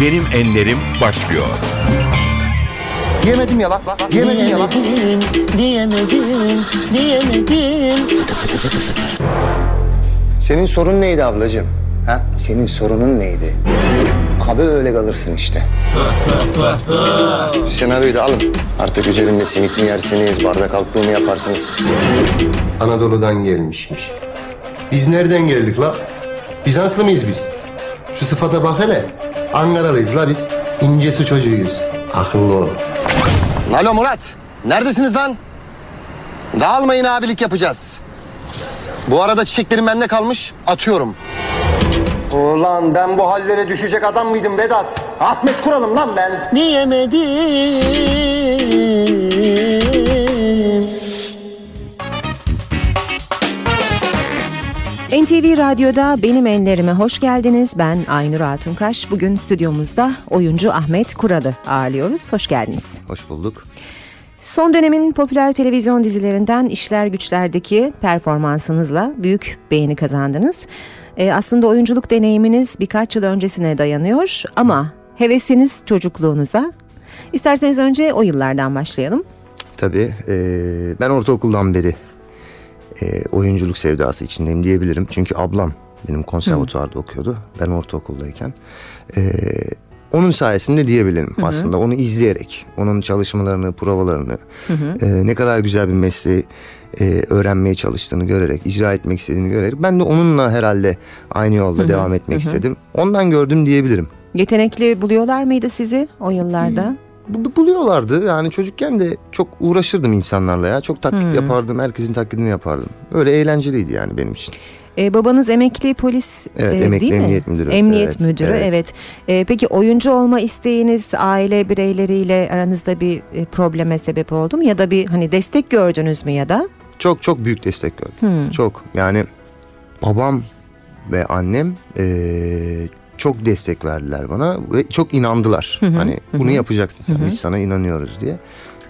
Benim Enlerim başlıyor. Diyemedim ya lan. Diyemedim ya lan. Diyemedim, diyemedim, diyemedim. Senin sorun neydi ablacığım? Ha? Senin sorunun neydi? Abi öyle kalırsın işte. Senaryoyu da alın. Artık üzerinde simit mi yersiniz, bardak altlığı mı yaparsınız? Anadolu'dan gelmişmiş. Biz nereden geldik la? Bizanslı mıyız biz? Şu sıfata bak hele. Ankaralıyız la biz. İnce su çocuğuyuz. Akıllı ol. Alo Murat. Neredesiniz lan? Dağılmayın abilik yapacağız. Bu arada çiçeklerim bende kalmış. Atıyorum. Ulan ben bu hallere düşecek adam mıydım Vedat? Ahmet Kural'ım lan ben. Diyemedim. NTV Radyo'da Benim Enlerime hoş geldiniz. Ben Aynur Altunkaş. Bugün stüdyomuzda oyuncu Ahmet Kural'ı ağırlıyoruz. Hoş geldiniz. Hoş bulduk. Son dönemin popüler televizyon dizilerinden İşler Güçler'deki performansınızla büyük beğeni kazandınız. Ee, aslında oyunculuk deneyiminiz birkaç yıl öncesine dayanıyor ama hevesiniz çocukluğunuza. İsterseniz önce o yıllardan başlayalım. Tabii e, ben ortaokuldan beri e, oyunculuk sevdası içindeyim diyebilirim. Çünkü ablam benim konservatuvarda okuyordu. Ben ortaokuldayken. E, onun sayesinde diyebilirim aslında. Onu izleyerek, onun çalışmalarını, provalarını, e, ne kadar güzel bir mesleği e, öğrenmeye çalıştığını görerek, icra etmek istediğini görerek ben de onunla herhalde aynı yolda devam etmek istedim. Ondan gördüm diyebilirim. Yetenekli buluyorlar mıydı sizi o yıllarda? Bu- bu- buluyorlardı. Yani çocukken de çok uğraşırdım insanlarla ya. Çok taklit yapardım. Herkesin taklidini yapardım. Öyle eğlenceliydi yani benim için. Ee, babanız emekli polis Evet, e, emekli değil mi? emniyet müdürü. Emniyet Evet, müdürü evet. evet. Ee, peki oyuncu olma isteğiniz aile bireyleriyle aranızda bir e, probleme sebep oldu mu? Ya da bir hani destek gördünüz mü ya da? Çok çok büyük destek gördüm. Hmm. Çok yani babam ve annem eee, çok destek verdiler bana ve çok inandılar. Hani bunu yapacaksın sen biz sana inanıyoruz diye.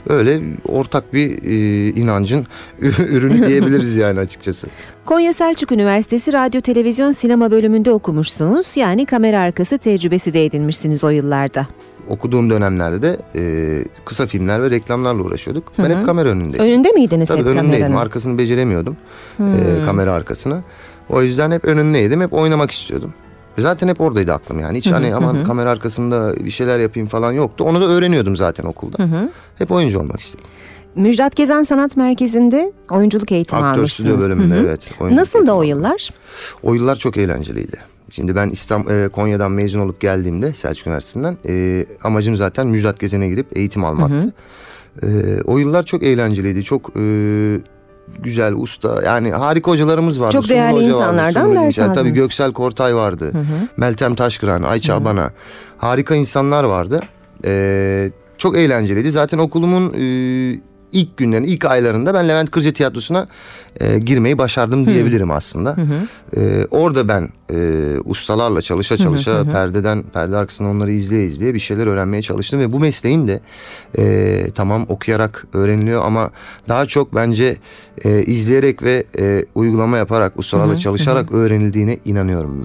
Öyle ortak bir eee, inancın ürünü diyebiliriz yani açıkçası. Konya Selçuk Üniversitesi Radyo Televizyon Sinema bölümünde okumuşsunuz. Yani kamera arkası tecrübesi de edinmişsiniz o yıllarda. okuduğum dönemlerde de e, kısa filmler ve reklamlarla uğraşıyorduk. Ben hep kamera önündeydim. Önünde miydiniz Tabii hep önündeydim. kameranın? Arkasını beceremiyordum. e, kamera arkasını. O yüzden hep önündeydim. Hep oynamak istiyordum. Ve Zaten hep oradaydı aklım yani. Hiç hani aman kamera arkasında bir şeyler yapayım falan yoktu. Onu da öğreniyordum zaten okulda. Hep oyuncu olmak istedim. Müjdat Gezen Sanat Merkezi'nde oyunculuk eğitimi Aktör almışsınız. stüdyo bölümünde Hı hı. evet. Nasıl da o yıllar? O yıllar çok eğlenceliydi. Şimdi ben İstanbul, Konya'dan mezun olup geldiğimde Selçuk Üniversitesi'nden e, amacım zaten Müjdat Gezen'e girip eğitim almaktı. E, o yıllar çok eğlenceliydi. Çok e, güzel, usta yani harika hocalarımız vardı. Çok Sumru değerli Hoca vardı, insanlardan Sumru ders Tabii. Göksel Kortay vardı. Meltem Taşkıran, Ayça Abana. Harika insanlar vardı. E, çok eğlenceliydi. Zaten okulumun e, ilk günlerin, ilk aylarında ben Levent Kırca Tiyatrosu'na e, girmeyi başardım diyebilirim aslında. E, orada ben e, ustalarla çalışa çalışa perdeden, perde arkasından onları izleye izleye bir şeyler öğrenmeye çalıştım. Ve bu mesleğin de e, tamam okuyarak öğreniliyor ama daha çok bence e, izleyerek ve e, uygulama yaparak, ustalarla çalışarak öğrenildiğine inanıyorum.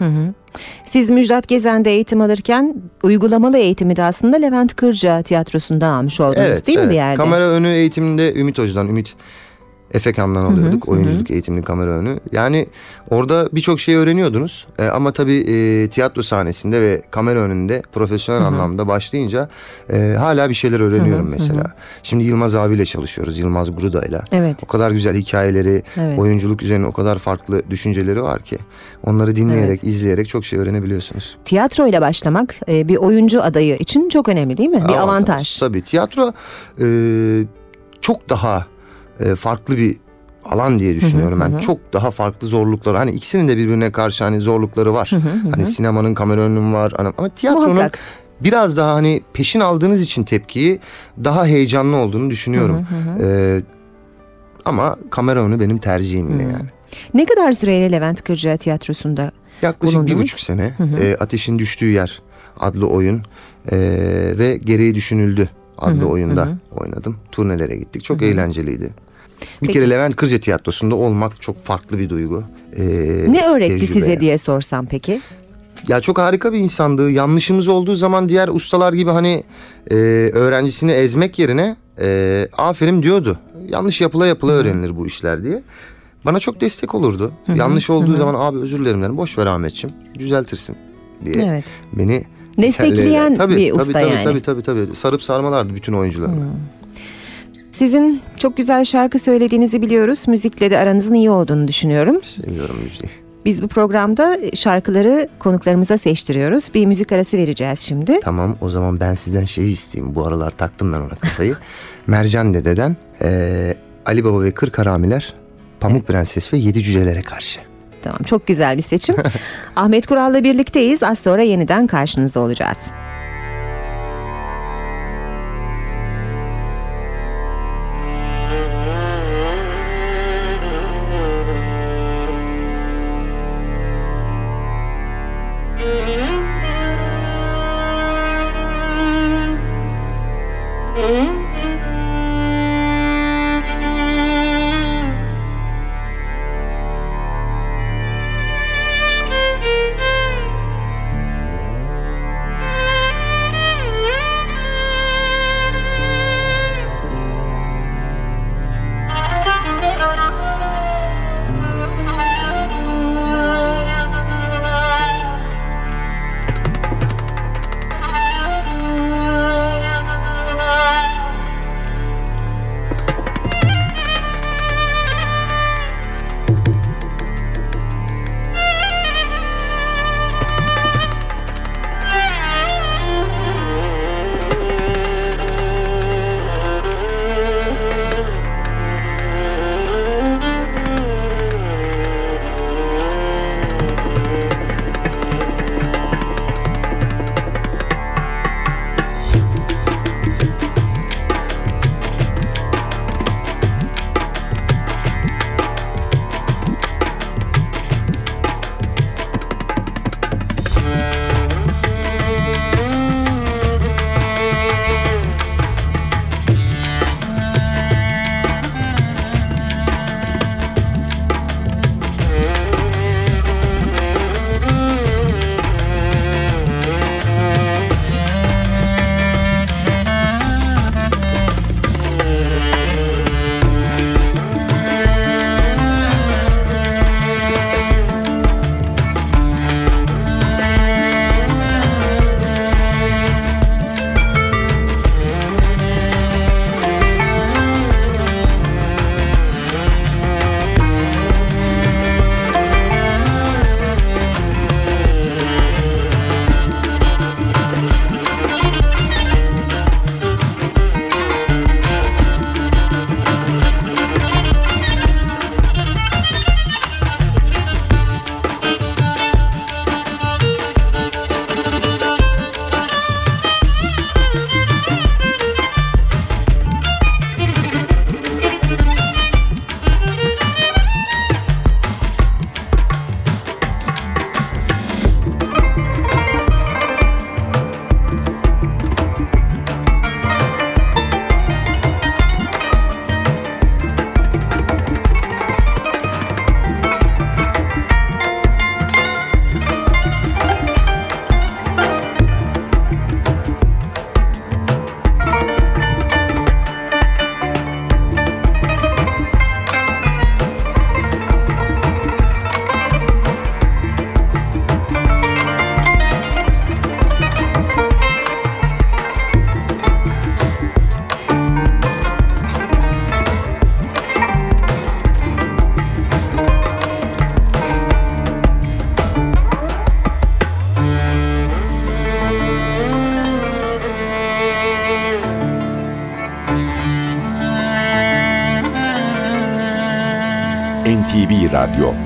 Siz Müjdat Gezen'de eğitim alırken uygulamalı eğitimi de aslında Levent Kırca tiyatrosunda almış oldunuz değil mi bir yerde? Kamera önü eğitiminde Ümit Hoca'dan, Ümit Efekan'dan alıyorduk. Oyunculuk eğitimini kamera önü. Yani orada birçok şey öğreniyordunuz. E, ama tabii e, tiyatro sahnesinde ve kamera önünde profesyonel anlamda başlayınca e, hala bir şeyler öğreniyorum mesela. Şimdi Yılmaz abiyle çalışıyoruz. Yılmaz Gruda'yla. Evet. O kadar güzel hikayeleri, Evet. oyunculuk üzerine o kadar farklı düşünceleri var ki. Onları dinleyerek, izleyerek çok şey öğrenebiliyorsunuz. Tiyatroyla başlamak e, bir oyuncu adayı için çok önemli değil mi? Bir avantaj. Tabii tiyatro e, çok daha e, farklı bir alan diye düşünüyorum ben. Çok daha farklı zorlukları. Hani ikisinin de birbirine karşı hani zorlukları var. Hani sinemanın kamera önüm var hani- ama tiyatronun Muhakkak. biraz daha hani peşin aldığınız için tepkiyi daha heyecanlı olduğunu düşünüyorum. E, ama kamera önü benim tercihim yine yani. Ne kadar süreyle Levent Kırca tiyatrosunda Yaklaşık bir bulundunuz? buçuk sene e, Ateşin Düştüğü Yer adlı oyun e, ve Gereği Düşünüldü adlı oyunda oynadım. Turnelere gittik. Çok eğlenceliydi. Bir Peki. kere Levent Kırca Tiyatrosu'nda olmak çok farklı bir duygu. E, ne öğretti tecrübe size yani. diye sorsam peki? ya çok harika bir insandı. Yanlışımız olduğu zaman diğer ustalar gibi hani e, öğrencisini ezmek yerine e, aferin diyordu. Yanlış yapıla yapıla öğrenilir bu işler diye. Bana çok destek olurdu. Yanlış olduğu zaman abi özür dilerim derim. Boş ver Ahmetçim düzeltirsin diye. Evet. Beni Destekleyen eder. bir tabii, usta tabii, yani. Tabii tabii tabii. Sarıp sarmalardı bütün oyuncuları. Sizin çok güzel şarkı söylediğinizi biliyoruz. Müzikle de aranızın iyi olduğunu düşünüyorum. Seviyorum müziği. Biz bu programda şarkıları konuklarımıza seçtiriyoruz. Bir müzik arası vereceğiz şimdi. Tamam o zaman ben sizden şeyi isteyeyim. Bu aralar taktım ben ona kafayı. Mercan Dede'den eee, Ali Baba ve Kırk Haramiler, Pamuk Prenses ve Yedi Cücelere karşı. Tamam çok güzel bir seçim. Ahmet Kural'la birlikteyiz. Az sonra yeniden karşınızda olacağız. NTV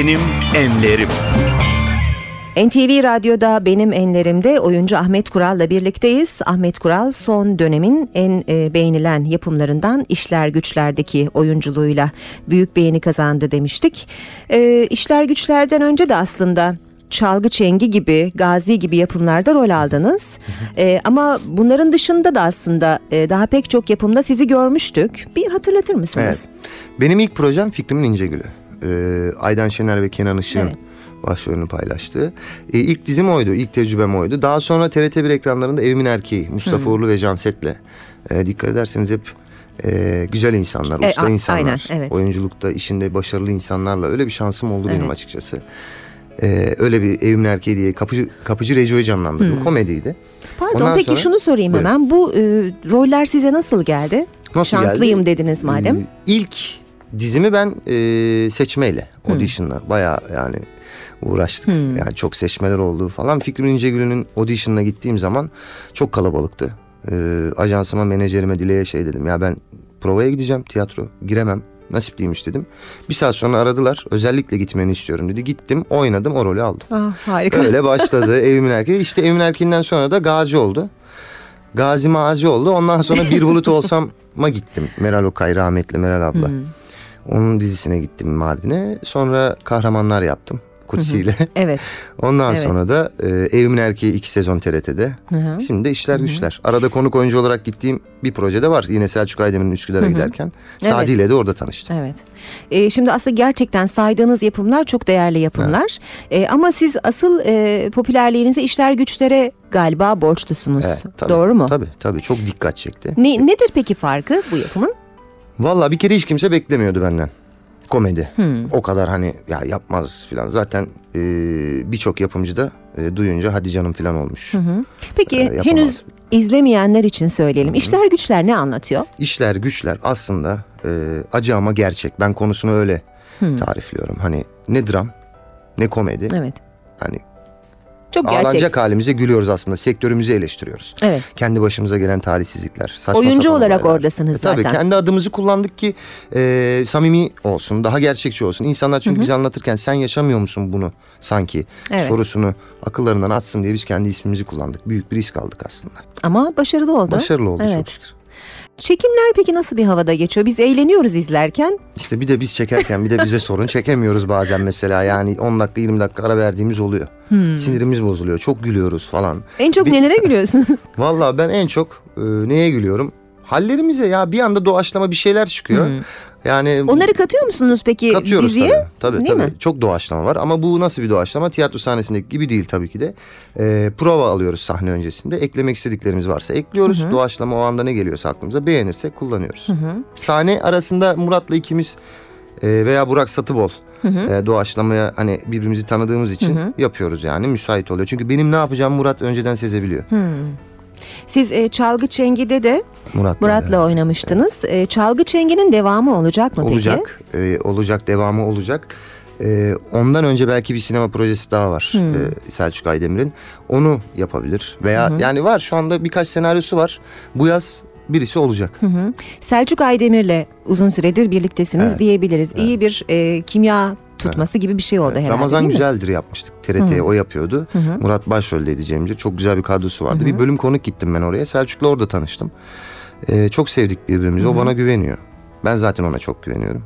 Benim Enlerim. NTV Radyo'da benim enlerimde oyuncu Ahmet Kural'la birlikteyiz. Ahmet Kural son dönemin en e, beğenilen yapımlarından İşler Güçler'deki oyunculuğuyla büyük beğeni kazandı demiştik. E, İşler Güçler'den önce de aslında Çalgı Çengi gibi, Gazi gibi yapımlarda rol aldınız. E, ama bunların dışında da aslında e, daha pek çok yapımda sizi görmüştük. Bir hatırlatır mısınız? Evet. Benim ilk projem Fikrimin İnce Gülü. Ee, Aydan Şener ve Kenan Işık'ın Evet. başrolünü paylaştığı. Ee, ilk dizim oydu, ilk tecrübem oydu. Daha sonra TRT1 ekranlarında Evimin Erkeği, Mustafa Uğurlu ve Can Set'le. Ee, dikkat ederseniz hep e, güzel insanlar, E, usta a- insanlar. aynen, evet. Oyunculukta, işinde başarılı insanlarla öyle bir şansım oldu benim Evet. açıkçası. Ee, öyle bir Evimin Erkeği diye kapıcı, kapıcı Rejo'yu canlandırdım. Komediydi. Pardon Ondan peki sonra- şunu sorayım Buyurun. hemen. Bu e, roller size nasıl geldi? Nasıl Şanslıyım geldi? dediniz madem. Ee, İlk dizimi ben e, seçmeyle, audition'la bayağı yani uğraştık. Yani çok seçmeler oldu falan. Fikri İncegül'ün audition'ına gittiğim zaman çok kalabalıktı. Ee, ajansıma, menajerime, Dile'ye şey dedim. Ya ben provaya gideceğim tiyatro. Giremem. Nasip değilmiş dedim. Bir saat sonra aradılar. Özellikle gitmeni istiyorum dedi. Gittim, oynadım, o rolü aldım. Ah, harika. Öyle başladı Evimin Erkeği. İşte Evimin Erkeği'nden sonra da Gazi oldu. Gazi Mazi oldu. Ondan sonra Bir Bulut Olsam'a gittim. Meral Okay rahmetli Meral abla. Onun dizisine gittim Mardin'e. Sonra Kahramanlar yaptım. Kutsi'yle. Evet. Ondan Evet. sonra da e, Evimin Erkeği iki sezon TRT'de. hı. Şimdi de işler güçler. Arada konuk oyuncu olarak gittiğim bir projede var. Yine Selçuk Aydemir'in Üsküdar'a giderken. Evet. Sadi ile de orada tanıştım. Evet. Ee, şimdi aslında gerçekten saydığınız yapımlar çok değerli yapımlar. Ee, ama siz asıl e, popülerliğinizi işler güçlere galiba borçlusunuz. Evet, tabii, Doğru mu? Tabii tabii çok dikkat çekti. Ne, nedir peki farkı bu yapımın? Valla bir kere hiç kimse beklemiyordu benden. Komedi. Hmm. O kadar hani ya yapmaz falan. Zaten e, birçok yapımcı da e, duyunca hadi canım falan olmuş. Peki Ee, yapamaz. henüz izlemeyenler için söyleyelim. İşler güçler ne anlatıyor? İşler güçler aslında e, acı ama gerçek. Ben konusunu öyle tarifliyorum. Hani ne dram ne komedi. Evet. Hani Çok gerçek. ağlanacak halimize gülüyoruz aslında. Sektörümüzü eleştiriyoruz. Evet. Kendi başımıza gelen talihsizlikler. Saçma Oyuncu olarak olaylar. oradasınız E, tabii zaten. kendi adımızı kullandık ki e, samimi olsun, daha gerçekçi olsun. İnsanlar çünkü bize anlatırken sen yaşamıyor musun bunu sanki Evet. sorusunu akıllarından atsın diye biz kendi ismimizi kullandık. Büyük bir risk aldık aslında. Ama başarılı oldu. Başarılı oldu Evet. çok şükür. Çekimler peki nasıl bir havada geçiyor? Biz eğleniyoruz izlerken. İşte bir de biz çekerken bir de bize sorun çekemiyoruz bazen mesela. Yani 10 dakika 20 dakika ara verdiğimiz oluyor. Sinirimiz bozuluyor. Çok gülüyoruz falan. En çok Bir- nelere gülüyorsunuz? Vallahi ben en çok e, neye gülüyorum? Hallerimize ya bir anda doğaçlama bir şeyler çıkıyor. Yani Onları katıyor musunuz peki katıyoruz diziye? tabii. Tabii Değil tabii. mi? Çok doğaçlama var ama bu nasıl bir doğaçlama? Tiyatro sahnesindeki gibi değil tabii ki de. E, prova alıyoruz sahne öncesinde. Eklemek istediklerimiz varsa ekliyoruz. Doğaçlama o anda ne geliyorsa aklımıza beğenirsek kullanıyoruz. Sahne arasında Murat'la ikimiz e, veya Burak Satıbol e, doğaçlamaya hani birbirimizi tanıdığımız için yapıyoruz yani müsait oluyor. Çünkü benim ne yapacağım Murat önceden sezebiliyor. Siz e, Çalgı Çengi'de de Murat'la Murat'la oynamıştınız. E, Çalgı Çengi'nin devamı olacak mı peki? Olacak. Ee, olacak. Devamı olacak. Ee, ondan önce belki bir sinema projesi daha var. Ee, Selçuk Aydemir'in. Onu yapabilir. Veya yani var şu anda birkaç senaryosu var. Bu yaz birisi olacak. Selçuk Aydemir'le uzun süredir birliktesiniz Evet. diyebiliriz. İyi bir e, kimya tutması gibi bir şey oldu herhalde Ramazan mi? Güzeldir yapmıştık. TRT'ye o yapıyordu. Murat başroldeydi Cemce. Çok güzel bir kadrosu vardı. Bir bölüm konuk gittim ben oraya. Selçuk'la orada tanıştım. Ee, çok sevdik birbirimizi. O bana güveniyor. Ben zaten ona çok güveniyorum.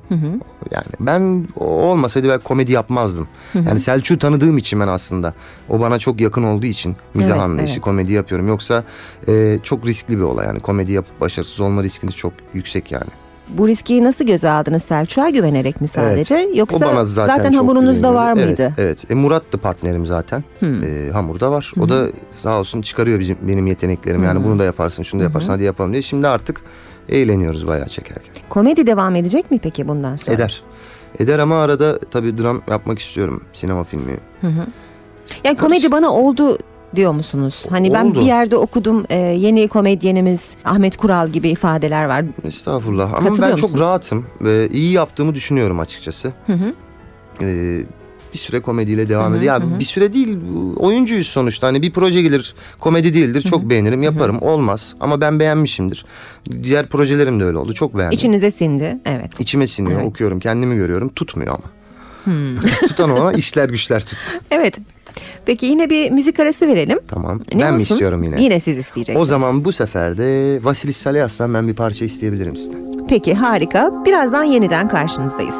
Yani ben o olmasaydı ben komedi yapmazdım. Yani Selçuk'u tanıdığım için ben aslında. O bana çok yakın olduğu için mizah Evet, anlayışı, evet. komedi yapıyorum. Yoksa e, çok riskli bir olay yani. Komedi yapıp başarısız olma riskiniz çok yüksek yani. Bu riski nasıl göze aldınız? Selçuk'a güvenerek mi sadece? Evet. Yoksa O bana zaten, çok hamurunuzda var güveniyordu. mıydı? Evet, evet. E, Murat da partnerim zaten. E, hamurda var. O da sağ olsun çıkarıyor bizim benim yeteneklerimi. Yani bunu da yaparsın, şunu da yaparsın, hadi yapalım diye. Şimdi artık eğleniyoruz bayağı çekerken. Komedi devam edecek mi peki bundan sonra? Eder. Eder ama arada tabii dram yapmak istiyorum. Sinema filmi. Yani komedi bana oldu diyor musunuz? Hani ben Oldu. bir yerde okudum e, yeni komedyenimiz Ahmet Kural gibi ifadeler var. Estağfurullah. Ama ben çok musunuz? rahatım ve iyi yaptığımı düşünüyorum açıkçası. Ee, bir süre komediyle devam ediyor. Ya bir süre değil oyuncuyuz sonuçta. Hani bir proje gelir komedi değildir. Çok beğenirim yaparım. Olmaz ama ben beğenmişimdir. Diğer projelerim de öyle oldu. Çok beğendim. İçinize sindi. Evet. İçime siniyor Evet. okuyorum kendimi görüyorum tutmuyor ama. Tutan ona işler güçler tuttu. Evet. Peki yine bir müzik arası verelim. Tamam. Ne ben mi olsun? istiyorum yine? Yine siz isteyeceksiniz. O zaman bu sefer de Vasilis Salyas'tan ben bir parça isteyebilirim sizden. Peki harika. Birazdan yeniden karşınızdayız.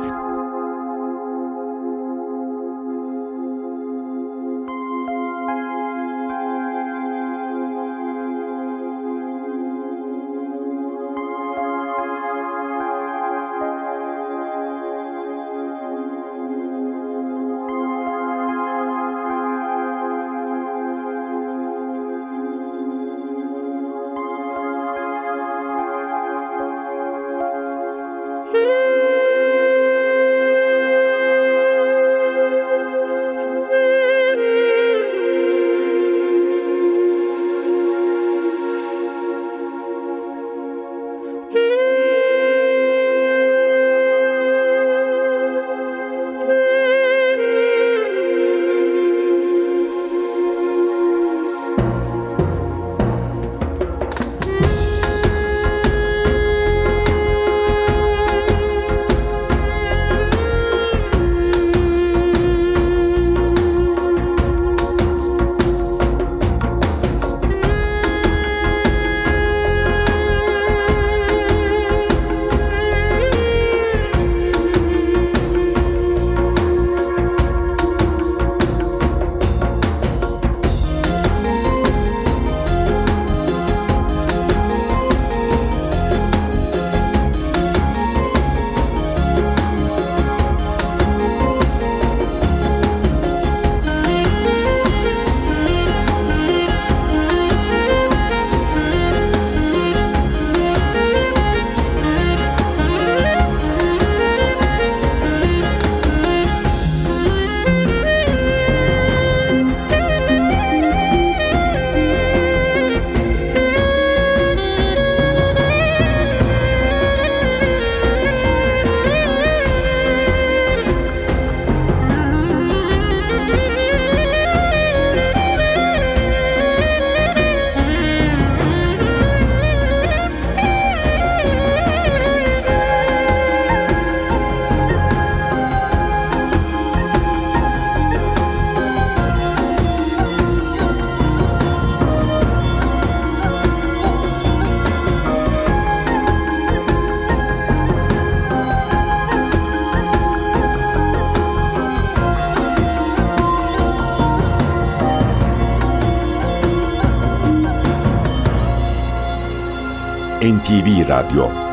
Radyo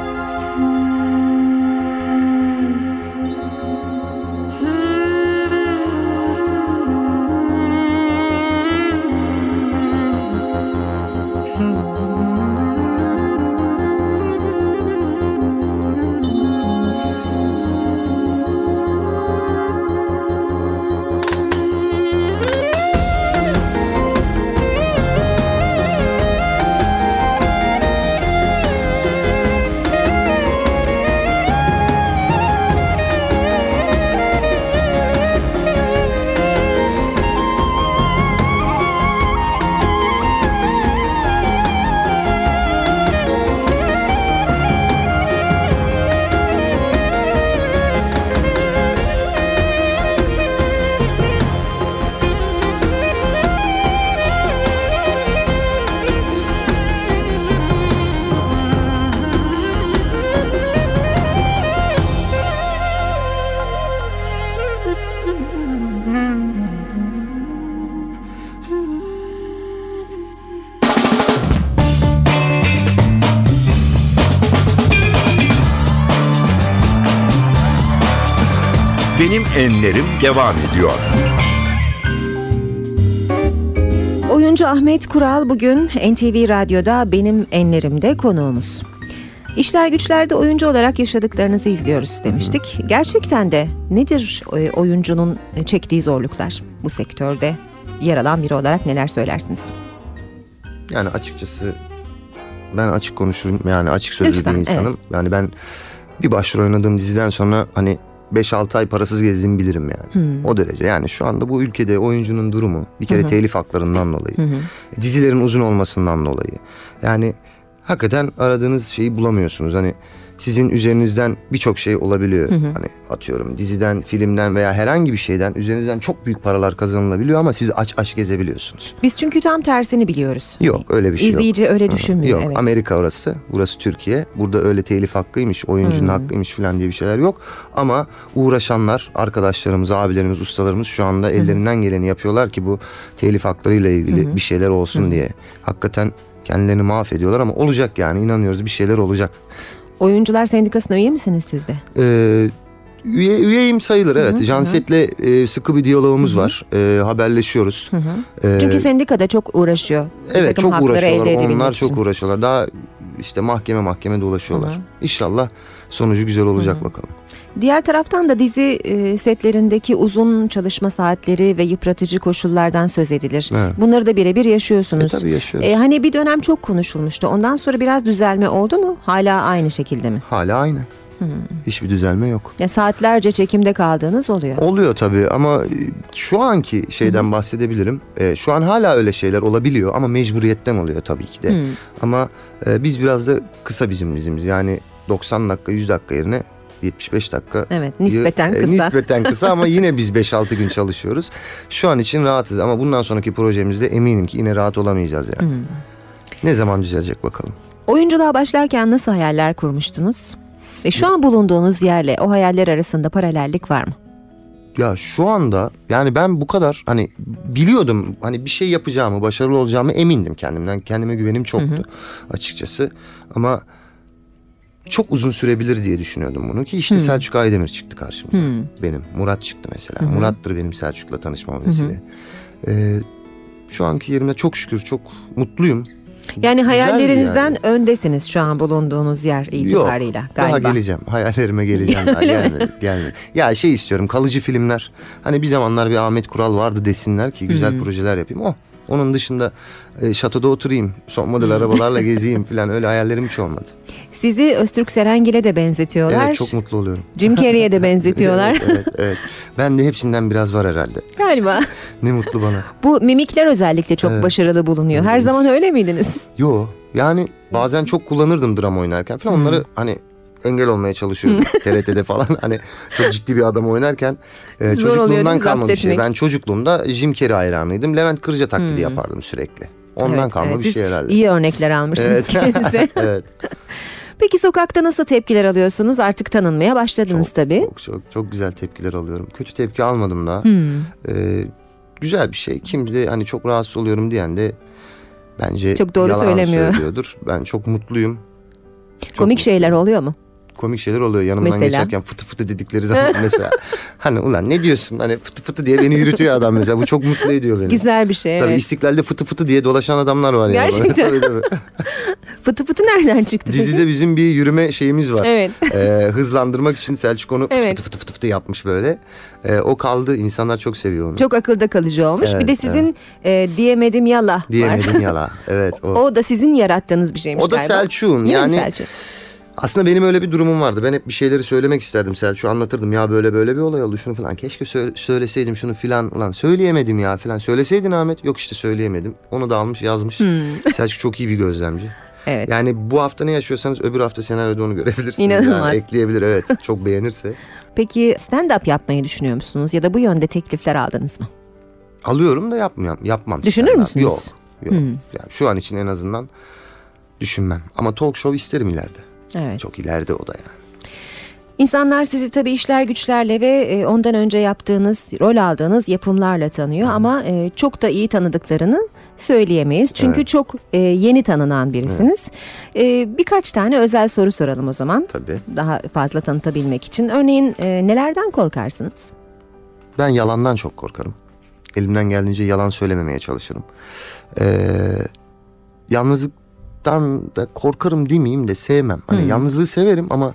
Benim Enlerim devam ediyor. Oyuncu Ahmet Kural bugün NTV Radyo'da benim enlerimde konuğumuz. İşler güçlerde oyuncu olarak yaşadıklarınızı izliyoruz demiştik. Gerçekten de nedir e, oyuncunun çektiği zorluklar bu sektörde yer alan biri olarak neler söylersiniz? Yani açıkçası ben açık konuşurum yani açık sözlü Lütfen, bir insanım. Yani ben bir başrol oynadığım diziden sonra hani 5-6 ay parasız gezdiğimi bilirim yani. O derece. Yani şu anda bu ülkede oyuncunun durumu bir kere telif haklarından dolayı. Dizilerin uzun olmasından dolayı. Yani hakikaten aradığınız şeyi bulamıyorsunuz. Hani sizin üzerinizden birçok şey olabiliyor. Hani atıyorum diziden, filmden veya herhangi bir şeyden üzerinizden çok büyük paralar kazanılabiliyor ama siz aç aç gezebiliyorsunuz. Biz çünkü tam tersini biliyoruz. Yok öyle bir şey yok. İzleyici öyle düşünmüyor. Yok evet. Amerika orası. Burası Türkiye. Burada öyle telif hakkıymış, oyuncunun hakkıymış falan diye bir şeyler yok. Ama uğraşanlar, arkadaşlarımız, abilerimiz, ustalarımız şu anda ellerinden geleni yapıyorlar ki bu telif haklarıyla ilgili bir şeyler olsun diye. Hakikaten kendilerini mahvediyorlar ama olacak yani inanıyoruz bir şeyler olacak. Oyuncular Sendikası'na üye misiniz siz de? Ee, üye, üyeyim sayılır evet. Janset'le e, sıkı bir diyalogumuz var. E, haberleşiyoruz. Ee, Çünkü sendikada çok uğraşıyor. Evet çok uğraşıyorlar. Onlar çok için. uğraşıyorlar. Daha işte mahkeme mahkeme dolaşıyorlar. İnşallah sonucu güzel olacak bakalım. Diğer taraftan da dizi e, setlerindeki uzun çalışma saatleri ve yıpratıcı koşullardan söz edilir. Evet. Bunları da birebir yaşıyorsunuz. E, tabii yaşıyoruz. E, hani bir dönem çok konuşulmuştu. Ondan sonra biraz düzelme oldu mu? Hala aynı şekilde mi? Hala aynı. Hiçbir düzelme yok. Ya saatlerce çekimde kaldığınız oluyor. Oluyor tabii ama e, şu anki şeyden bahsedebilirim. E, şu an hala öyle şeyler olabiliyor ama mecburiyetten oluyor tabii ki de. Ama e, biz biraz da kısa bizim dizimiz. Yani 90 dakika 100 dakika yerine 75 dakika. Evet, nispeten E, kısa. nispeten kısa ama yine biz 5-6 gün çalışıyoruz. Şu an için rahatız ama bundan sonraki projemizde eminim ki yine rahat olamayacağız yani. Ne zaman düzelecek bakalım. Oyunculuğa başlarken nasıl hayaller kurmuştunuz? Ve şu an bulunduğunuz yerle o hayaller arasında paralellik var mı? Ya şu anda yani ben bu kadar hani biliyordum hani bir şey yapacağımı, başarılı olacağımı emindim kendimden. Kendime güvenim çoktu açıkçası. Ama çok uzun sürebilir diye düşünüyordum bunu ki işte Selçuk Aydemir çıktı karşımıza. Benim Murat çıktı mesela. Murat'tır benim Selçuk'la tanışmam vesile. Ee, şu anki yerimde çok şükür çok mutluyum. Yani Güzel hayallerinizden yani. öndesiniz şu an bulunduğunuz yer itibarıyla Yok, galiba. Daha geleceğim. Hayallerime geleceğim daha. gelmedi, gelmedi. Ya şey istiyorum kalıcı filmler. Hani bir zamanlar bir Ahmet Kural vardı desinler ki güzel projeler yapayım. O. Onun dışında e, şatoda oturayım. Son model arabalarla gezeyim falan öyle hayallerim hiç olmadı. Sizi Öztürk Serengil'e de benzetiyorlar. Evet çok mutlu oluyorum. Jim Carrey'e de benzetiyorlar. evet, evet, evet. Ben de hepsinden biraz var herhalde. Galiba. Ne mutlu bana. Bu mimikler özellikle çok Evet. başarılı bulunuyor. Her zaman öyle miydiniz? Yo yani bazen çok kullanırdım drama oynarken falan onları hani engel olmaya çalışıyordum TRT'de falan hani çok ciddi bir adam oynarken e, Zor çocukluğumdan kalma bir şey. Ben çocukluğumda Jim Carrey hayranıydım. Levent Kırca taklidi yapardım sürekli. Ondan Evet, kalma evet. bir Siz şey herhalde. İyi örnekler almışsınız Evet. kendinize. evet. Peki sokakta nasıl tepkiler alıyorsunuz? Artık tanınmaya başladınız Çok, tabii. Çok, çok, çok güzel tepkiler alıyorum. Kötü tepki almadım daha. Hmm. Ee, güzel bir şey. Kim de hani çok rahatsız oluyorum diyen de bence Çok doğru yalan söylemiyor. söylüyordur. Ben çok mutluyum. Çok Komik şeyler oluyor mu? Komik şeyler oluyor yanımdan Mesela? geçerken fıtı fıtı dedikleri zaman mesela hani ulan ne diyorsun hani fıtı fıtı diye beni yürütüyor adam mesela bu çok mutlu ediyor beni. Güzel bir şey Tabii evet. istiklalde fıtı fıtı diye dolaşan adamlar var yani. Gerçekten. Tabii, tabii. Fıtı fıtı nereden çıktı? peki? Dizide bizim bir yürüme şeyimiz var. Evet. Ee, hızlandırmak için Selçuk onu fıtı Evet. fıtı fıtı fıtı fıtı yapmış böyle. Ee, o kaldı insanlar çok seviyor onu. Çok akılda kalıcı olmuş. Evet, bir de sizin e, diyemedim yala var. Diyemedim yala. Evet o. O da sizin yarattığınız bir şeymiş O da galiba. Selçuk'un yani Selçuk? Aslında benim öyle bir durumum vardı. Ben hep bir şeyleri söylemek isterdim Selçuk'a anlatırdım. Ya böyle böyle bir olay oldu şunu falan. Keşke söyle- söyleseydim şunu filan. Ulan söyleyemedim ya filan. Söyleseydin Ahmet. Yok işte söyleyemedim. Onu da almış yazmış. Selçuk çok iyi bir gözlemci. Hmm. Evet. Yani bu hafta ne yaşıyorsanız öbür hafta senaryoda onu görebilirsiniz. İnanılmaz. Yani ekleyebilir evet. Çok beğenirse. Peki stand-up yapmayı düşünüyor musunuz? Ya da bu yönde teklifler aldınız mı? Alıyorum da yapmıyorum. Yapmam. Düşünür stand-up. müsünüz? Yok. Yok. Yani şu an için en azından düşünmem. Ama talk show isterim ileride. Evet. Çok ileride o da yani. İnsanlar sizi tabii işler güçlerle ve e, ondan önce yaptığınız, rol aldığınız yapımlarla tanıyor ama e, çok da iyi tanıdıklarını söyleyemeyiz. Çünkü Evet. çok e, yeni tanınan birisiniz. E, birkaç tane özel soru soralım o zaman. Tabii. Daha fazla tanıtabilmek için. Örneğin nelerden korkarsınız? Ben yalandan çok korkarım. Elimden geldiğince yalan söylememeye çalışırım. Ee, yalnızlıktan da korkarım demeyeyim de sevmem. Hani yalnızlığı severim ama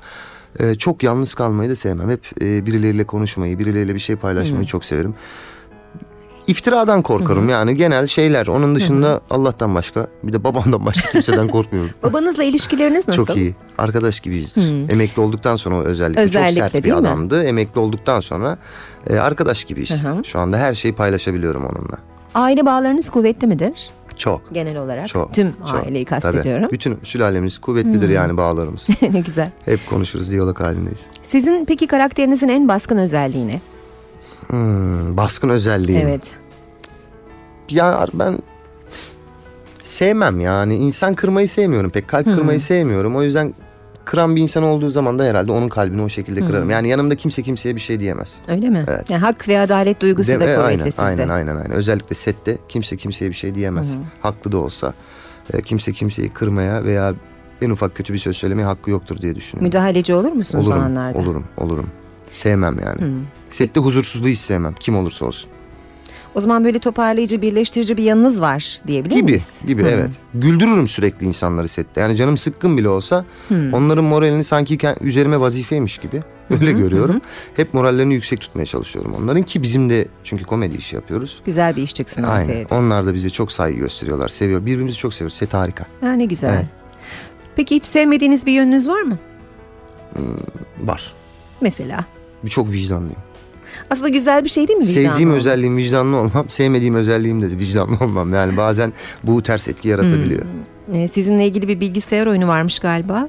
e, çok yalnız kalmayı da sevmem. Hep e, birileriyle konuşmayı, birileriyle bir şey paylaşmayı çok severim. İftiradan korkarım yani genel şeyler. Onun dışında Allah'tan başka bir de babamdan başka kimseden korkmuyorum. Babanızla ilişkileriniz nasıl? Çok iyi. Arkadaş gibiyizdir. Emekli olduktan sonra özellikle, Özellikle, çok sert bir mi? adamdı. Emekli olduktan sonra e, arkadaş gibiyiz. Hı hı. Şu anda her şeyi paylaşabiliyorum onunla. Aile bağlarınız kuvvetli midir? Çok. genel olarak. Çok. Tüm çok. aileyi Tabii. kastediyorum. Bütün sülalemiz kuvvetlidir yani bağlarımız. ne güzel. Hep konuşuruz, diyalog halindeyiz. Sizin peki karakterinizin en baskın özelliği ne? Hmm, baskın özelliği. Evet. Ya ben sevmem yani. insan kırmayı sevmiyorum pek. Kalp kırmayı sevmiyorum. O yüzden kıran bir insan olduğu zaman da herhalde onun kalbini o şekilde kırarım. Yani yanımda kimse kimseye bir şey diyemez. Öyle mi? Evet. Yani hak ve adalet duygusu Değil da kuvvetli aynen, sizde. aynen aynen aynen. Özellikle sette kimse kimseye bir şey diyemez. Haklı da olsa e, kimse kimseyi kırmaya veya en ufak kötü bir söz söylemeye hakkı yoktur diye düşünüyorum. Müdahaleci olur musunuz o olurum, anlarda? olurum, olurum. Sevmem yani. Sette huzursuzluğu hiç sevmem. Kim olursa olsun. O zaman böyle toparlayıcı, birleştirici bir yanınız var diyebilir Gibi, miyiz? gibi Hı. evet. Güldürürüm sürekli insanları sette. Yani canım sıkkın bile olsa Hmm. onların moralini sanki üzerime vazifeymiş gibi öyle görüyorum. Hep morallerini yüksek tutmaya çalışıyorum onların ki bizim de çünkü komedi işi yapıyoruz. Güzel bir iş çıksın ortaya. Aynen. Onlar da bize çok saygı gösteriyorlar, seviyor. Birbirimizi çok seviyoruz. Set harika. Ha, ne güzel. Evet. Peki hiç sevmediğiniz bir yönünüz var mı? Var. Mesela. Çok vicdanlıyım. Aslında güzel bir şey değil mi vicdanlı Sevdiğim olmak? özelliğim vicdanlı olmam, sevmediğim özelliğim de vicdanlı olmam. Yani bazen bu ters etki yaratabiliyor. Ee, Sizinle ilgili bir bilgisayar oyunu varmış galiba.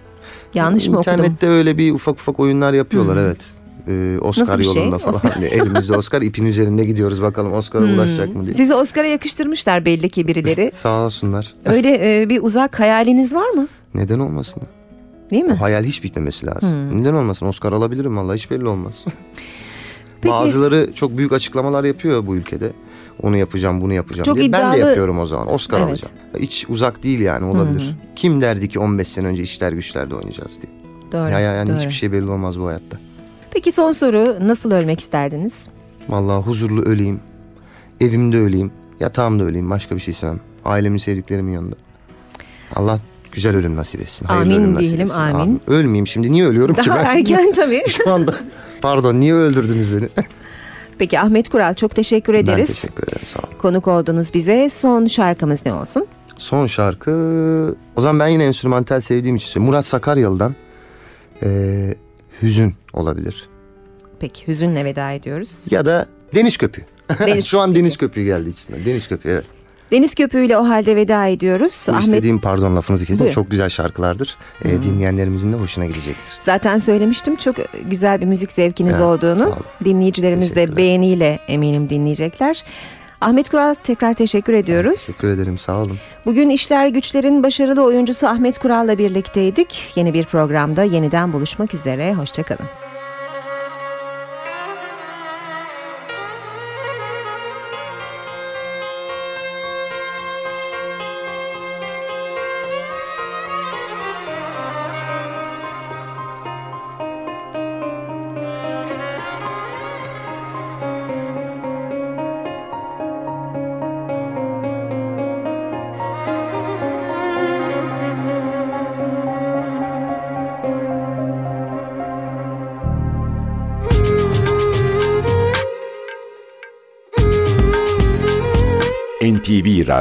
Yanlış mı okudum? İnternette öyle bir ufak ufak oyunlar yapıyorlar evet. Ee, Oscar Nasıl şey? yolunda falan. Oscar- Elimizde Oscar ipin üzerinde gidiyoruz bakalım Oscar'a ulaşacak mı diye. Sizi Oscar'a yakıştırmışlar belli ki birileri. Sağ olsunlar. Öyle e, bir uzak hayaliniz var mı? Neden olmasın? Değil mi? O hayal hiç bitmemesi lazım. Neden olmasın? Oscar alabilirim vallahi hiç belli olmaz. Peki- Bazıları çok büyük açıklamalar yapıyor bu ülkede. Onu yapacağım, bunu yapacağım Çok diye. Ben de iddialı- yapıyorum o zaman. Oscar Evet. alacağım. Hiç uzak değil yani olabilir. Kim derdi ki 15 sene önce işler güçlerde oynayacağız diye. Doğru. Ya, ya yani doğru. hiçbir şey belli olmaz bu hayatta. Peki son soru nasıl ölmek isterdiniz? Vallahi huzurlu öleyim. Evimde öleyim. Yatağımda öleyim. Başka bir şey istemem. Ailemin sevdiklerimin yanında. Allah güzel ölüm nasip etsin. Hayırlı Amin ölüm nasip diyelim, etsin. amin. Ölmeyeyim şimdi. Niye ölüyorum ki Daha ben? erken tabii. Şu anda. Pardon niye öldürdünüz beni? Peki Ahmet Kural çok teşekkür ben ederiz. teşekkür ederim. Sağ olun. Konuk oldunuz bize. Son şarkımız ne olsun? Son şarkı... O zaman ben yine enstrümantal sevdiğim için. Murat Sakaryalı'dan eee, Hüzün olabilir. Peki hüzünle veda ediyoruz. Ya da Deniz Köpüğü. Deniz- Şu an Deniz Köpüğü geldi içime. Deniz Köpüğü evet. Deniz Köpüğü ile o halde veda ediyoruz. Bu Ahmet istediğim pardon lafınızı kesin. Buyurun. Çok güzel şarkılardır. Ee, dinleyenlerimizin de hoşuna gidecektir. zaten söylemiştim çok güzel bir müzik zevkiniz Evet, olduğunu. Dinleyicilerimiz de beğeniyle eminim dinleyecekler. Ahmet Kural tekrar teşekkür ediyoruz. Teşekkür ederim sağ olun. Bugün İşler Güçler'in başarılı oyuncusu Ahmet Kural'la birlikteydik. Yeni bir programda yeniden buluşmak üzere. Hoşçakalın.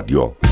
NTV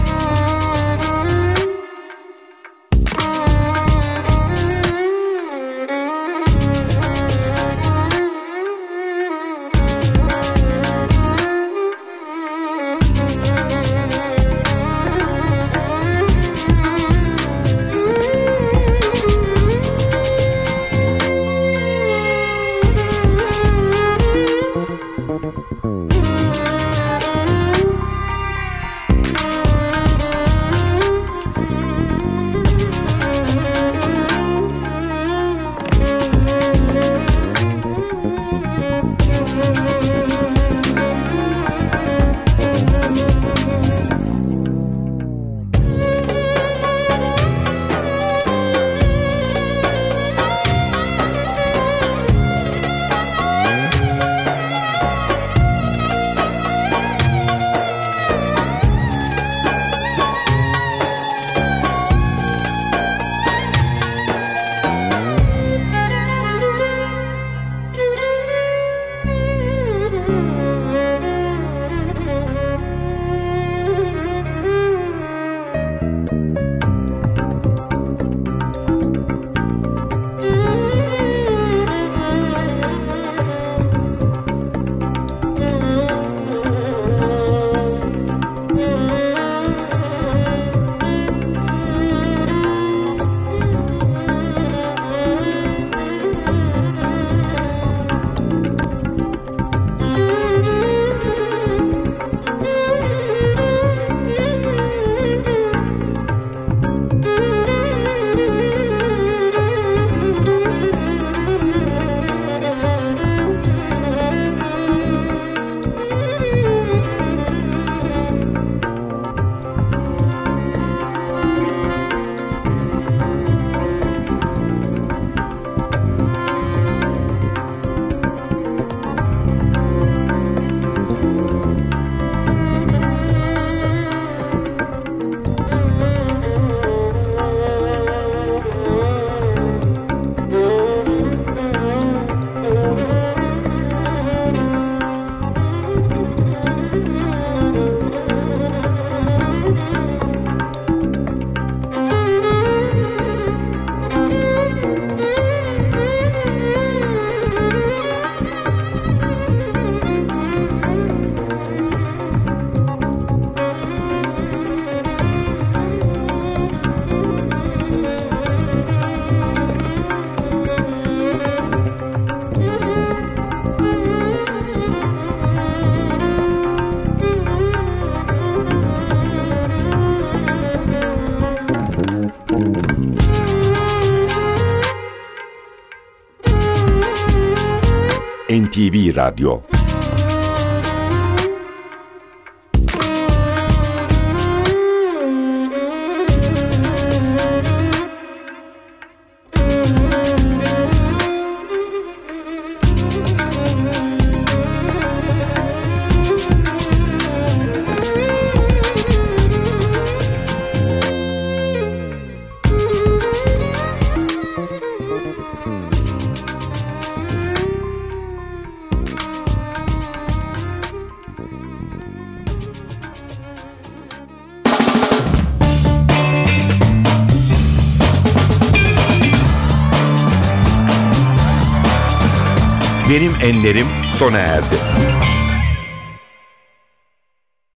Radyo NTV